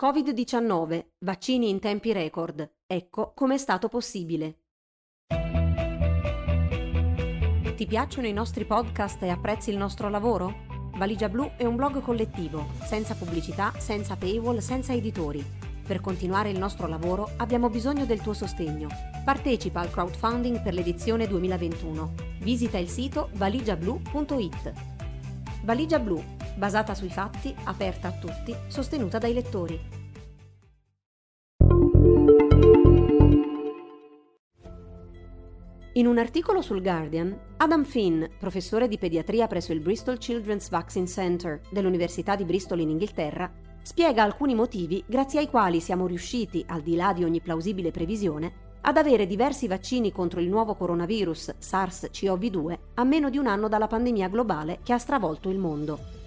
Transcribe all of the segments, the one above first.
Covid-19, vaccini in tempi record. Ecco come è stato possibile. Ti piacciono i nostri podcast e apprezzi il nostro lavoro? Valigia Blu è un blog collettivo, senza pubblicità, senza paywall, senza editori. Per continuare il nostro lavoro abbiamo bisogno del tuo sostegno. Partecipa al crowdfunding per l'edizione 2021. Visita il sito valigiablu.it. Valigia Blu basata sui fatti, aperta a tutti, sostenuta dai lettori. In un articolo sul Guardian, Adam Finn, professore di pediatria presso il Bristol Children's Vaccine Center dell'Università di Bristol in Inghilterra, spiega alcuni motivi grazie ai quali siamo riusciti, al di là di ogni plausibile previsione, ad avere diversi vaccini contro il nuovo coronavirus SARS-CoV-2 a meno di un anno dalla pandemia globale che ha stravolto il mondo.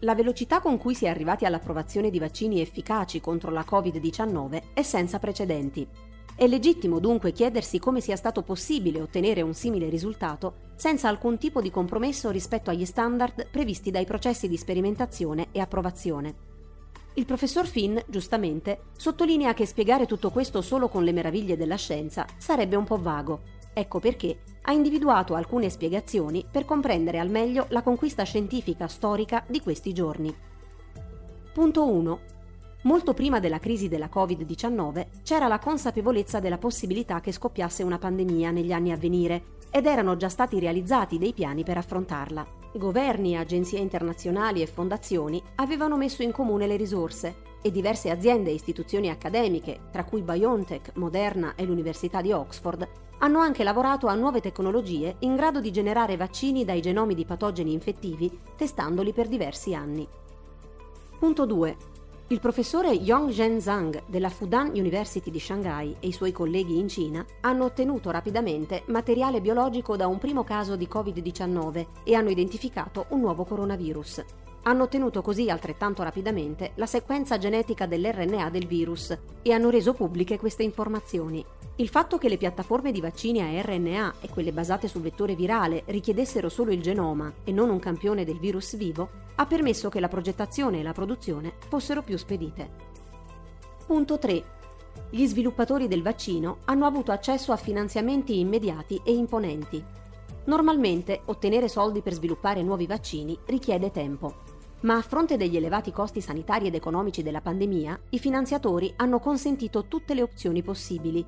La velocità con cui si è arrivati all'approvazione di vaccini efficaci contro la Covid-19 è senza precedenti. È legittimo dunque chiedersi come sia stato possibile ottenere un simile risultato senza alcun tipo di compromesso rispetto agli standard previsti dai processi di sperimentazione e approvazione. Il professor Finn, giustamente, sottolinea che spiegare tutto questo solo con le meraviglie della scienza sarebbe un po' vago Ecco perché ha individuato alcune spiegazioni per comprendere al meglio la conquista scientifica storica di questi giorni. Punto 1. Molto prima della crisi della Covid-19 c'era la consapevolezza della possibilità che scoppiasse una pandemia negli anni a venire ed erano già stati realizzati dei piani per affrontarla. Governi, agenzie internazionali e fondazioni avevano messo in comune le risorse e diverse aziende e istituzioni accademiche, tra cui BioNTech, Moderna e l'Università di Oxford, hanno anche lavorato a nuove tecnologie in grado di generare vaccini dai genomi di patogeni infettivi, testandoli per diversi anni. Punto 2. Il professore Yongzhen Zhang della Fudan University di Shanghai e i suoi colleghi in Cina hanno ottenuto rapidamente materiale biologico da un primo caso di Covid-19 e hanno identificato un nuovo coronavirus hanno ottenuto così altrettanto rapidamente la sequenza genetica dell'RNA del virus e hanno reso pubbliche queste informazioni. Il fatto che le piattaforme di vaccini a RNA e quelle basate sul vettore virale richiedessero solo il genoma e non un campione del virus vivo ha permesso che la progettazione e la produzione fossero più spedite. Punto 3. Gli sviluppatori del vaccino hanno avuto accesso a finanziamenti immediati e imponenti. Normalmente ottenere soldi per sviluppare nuovi vaccini richiede tempo ma a fronte degli elevati costi sanitari ed economici della pandemia, i finanziatori hanno consentito tutte le opzioni possibili.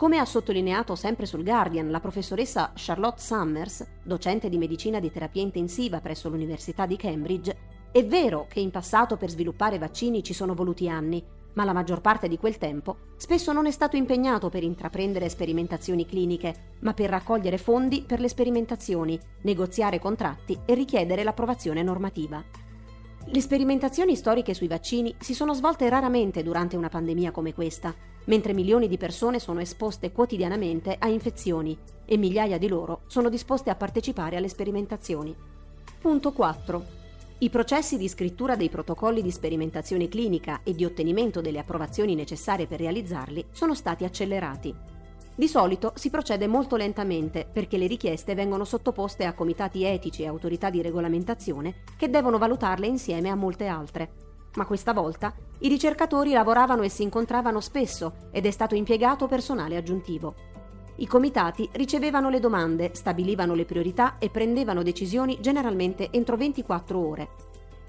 Come ha sottolineato sempre sul Guardian la professoressa Charlotte Summers, docente di medicina di terapia intensiva presso l'Università di Cambridge, è vero che in passato per sviluppare vaccini ci sono voluti anni, ma la maggior parte di quel tempo spesso non è stato impegnato per intraprendere sperimentazioni cliniche, ma per raccogliere fondi per le sperimentazioni, negoziare contratti e richiedere l'approvazione normativa. Le sperimentazioni storiche sui vaccini si sono svolte raramente durante una pandemia come questa, mentre milioni di persone sono esposte quotidianamente a infezioni e migliaia di loro sono disposte a partecipare alle sperimentazioni. Punto 4. I processi di scrittura dei protocolli di sperimentazione clinica e di ottenimento delle approvazioni necessarie per realizzarli sono stati accelerati. Di solito si procede molto lentamente perché le richieste vengono sottoposte a comitati etici e autorità di regolamentazione che devono valutarle insieme a molte altre. Ma questa volta i ricercatori lavoravano e si incontravano spesso ed è stato impiegato personale aggiuntivo. I comitati ricevevano le domande, stabilivano le priorità e prendevano decisioni generalmente entro 24 ore.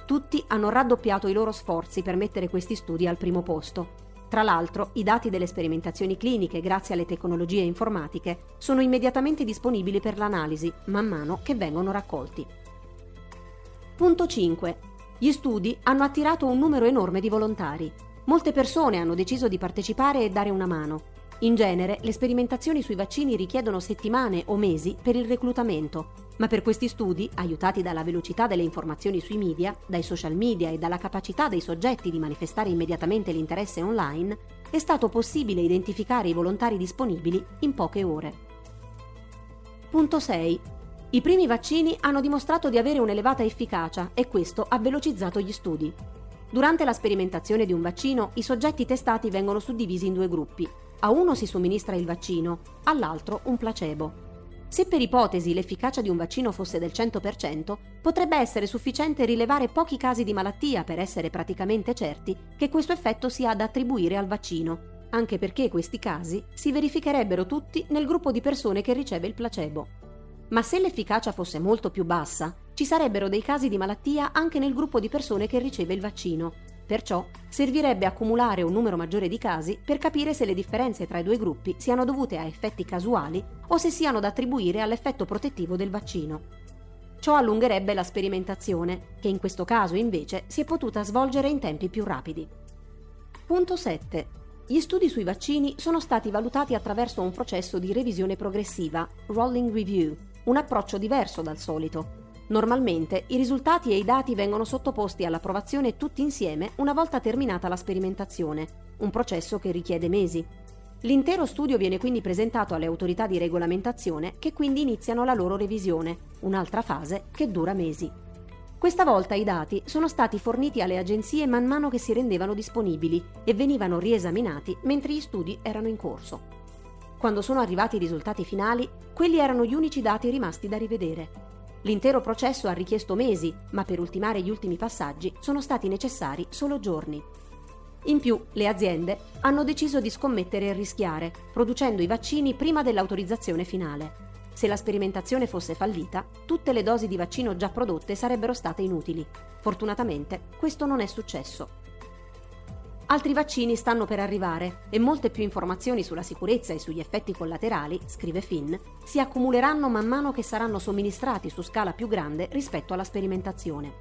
Tutti hanno raddoppiato i loro sforzi per mettere questi studi al primo posto tra l'altro, i dati delle sperimentazioni cliniche, grazie alle tecnologie informatiche, sono immediatamente disponibili per l'analisi, man mano che vengono raccolti. Punto 5. Gli studi hanno attirato un numero enorme di volontari. Molte persone hanno deciso di partecipare e dare una mano. In genere, le sperimentazioni sui vaccini richiedono settimane o mesi per il reclutamento, ma per questi studi, aiutati dalla velocità delle informazioni sui media, dai social media e dalla capacità dei soggetti di manifestare immediatamente l'interesse online, è stato possibile identificare i volontari disponibili in poche ore. Punto 6. I primi vaccini hanno dimostrato di avere un'elevata efficacia e questo ha velocizzato gli studi. Durante la sperimentazione di un vaccino, i soggetti testati vengono suddivisi in due gruppi. A uno si somministra il vaccino, all'altro un placebo. Se per ipotesi l'efficacia di un vaccino fosse del 100%, potrebbe essere sufficiente rilevare pochi casi di malattia per essere praticamente certi che questo effetto sia da attribuire al vaccino, anche perché questi casi si verificherebbero tutti nel gruppo di persone che riceve il placebo. Ma se l'efficacia fosse molto più bassa, ci sarebbero dei casi di malattia anche nel gruppo di persone che riceve il vaccino, Perciò servirebbe accumulare un numero maggiore di casi per capire se le differenze tra i due gruppi siano dovute a effetti casuali o se siano da attribuire all'effetto protettivo del vaccino. Ciò allungherebbe la sperimentazione, che in questo caso invece si è potuta svolgere in tempi più rapidi. Punto 7. Gli studi sui vaccini sono stati valutati attraverso un processo di revisione progressiva, rolling review, un approccio diverso dal solito, Normalmente i risultati e i dati vengono sottoposti all'approvazione tutti insieme una volta terminata la sperimentazione, un processo che richiede mesi. L'intero studio viene quindi presentato alle autorità di regolamentazione che quindi iniziano la loro revisione, un'altra fase che dura mesi. Questa volta i dati sono stati forniti alle agenzie man mano che si rendevano disponibili e venivano riesaminati mentre gli studi erano in corso. Quando sono arrivati i risultati finali, quelli erano gli unici dati rimasti da rivedere. L'intero processo ha richiesto mesi, ma per ultimare gli ultimi passaggi sono stati necessari solo giorni. In più, le aziende hanno deciso di scommettere e rischiare, producendo i vaccini prima dell'autorizzazione finale. Se la sperimentazione fosse fallita, tutte le dosi di vaccino già prodotte sarebbero state inutili. Fortunatamente, questo non è successo. Altri vaccini stanno per arrivare e molte più informazioni sulla sicurezza e sugli effetti collaterali, scrive Finn, si accumuleranno man mano che saranno somministrati su scala più grande rispetto alla sperimentazione.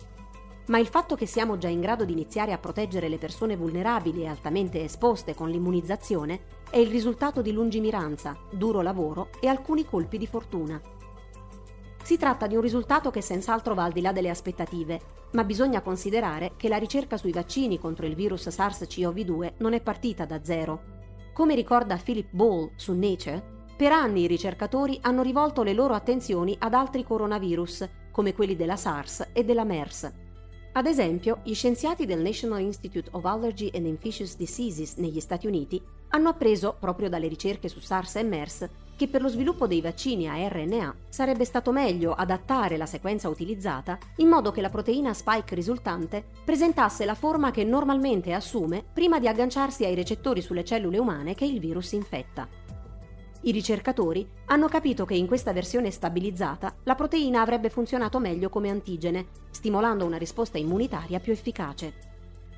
Ma il fatto che siamo già in grado di iniziare a proteggere le persone vulnerabili e altamente esposte con l'immunizzazione è il risultato di lungimiranza, duro lavoro e alcuni colpi di fortuna. Si tratta di un risultato che senz'altro va al di là delle aspettative, ma bisogna considerare che la ricerca sui vaccini contro il virus SARS-CoV-2 non è partita da zero. Come ricorda Philip Ball su Nature, per anni i ricercatori hanno rivolto le loro attenzioni ad altri coronavirus, come quelli della SARS e della MERS. Ad esempio, gli scienziati del National Institute of Allergy and Infectious Diseases negli Stati Uniti hanno appreso, proprio dalle ricerche su SARS e MERS, che per lo sviluppo dei vaccini a RNA sarebbe stato meglio adattare la sequenza utilizzata in modo che la proteina spike risultante presentasse la forma che normalmente assume prima di agganciarsi ai recettori sulle cellule umane che il virus infetta. I ricercatori hanno capito che in questa versione stabilizzata la proteina avrebbe funzionato meglio come antigene, stimolando una risposta immunitaria più efficace.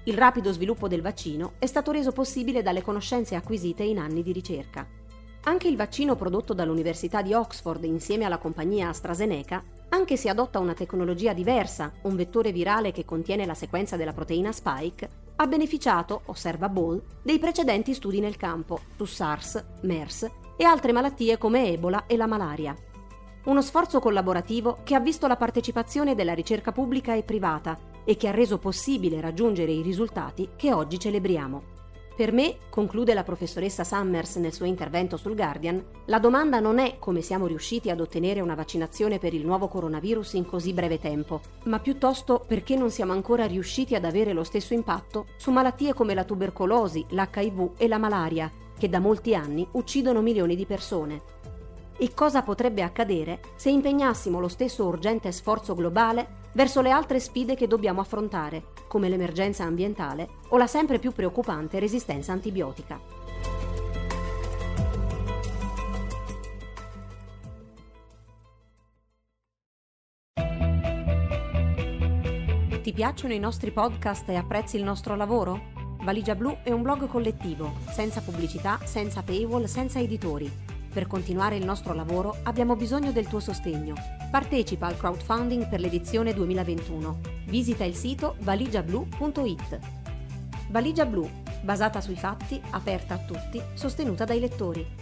Il rapido sviluppo del vaccino è stato reso possibile dalle conoscenze acquisite in anni di ricerca. Anche il vaccino prodotto dall'Università di Oxford insieme alla compagnia AstraZeneca, anche se adotta una tecnologia diversa, un vettore virale che contiene la sequenza della proteina spike, ha beneficiato, osserva Ball, dei precedenti studi nel campo su SARS, MERS e altre malattie come Ebola e la malaria. Uno sforzo collaborativo che ha visto la partecipazione della ricerca pubblica e privata e che ha reso possibile raggiungere i risultati che oggi celebriamo. Per me, conclude la professoressa Summers nel suo intervento sul Guardian, la domanda non è come siamo riusciti ad ottenere una vaccinazione per il nuovo coronavirus in così breve tempo, ma piuttosto perché non siamo ancora riusciti ad avere lo stesso impatto su malattie come la tubercolosi, l'HIV e la malaria, che da molti anni uccidono milioni di persone. E cosa potrebbe accadere se impegnassimo lo stesso urgente sforzo globale verso le altre sfide che dobbiamo affrontare, come l'emergenza ambientale o la sempre più preoccupante resistenza antibiotica. Ti piacciono i nostri podcast e apprezzi il nostro lavoro? Valigia Blu è un blog collettivo, senza pubblicità, senza paywall, senza editori per continuare il nostro lavoro abbiamo bisogno del tuo sostegno. Partecipa al crowdfunding per l'edizione 2021. Visita il sito valigiablu.it. Valigia Blu, basata sui fatti, aperta a tutti, sostenuta dai lettori.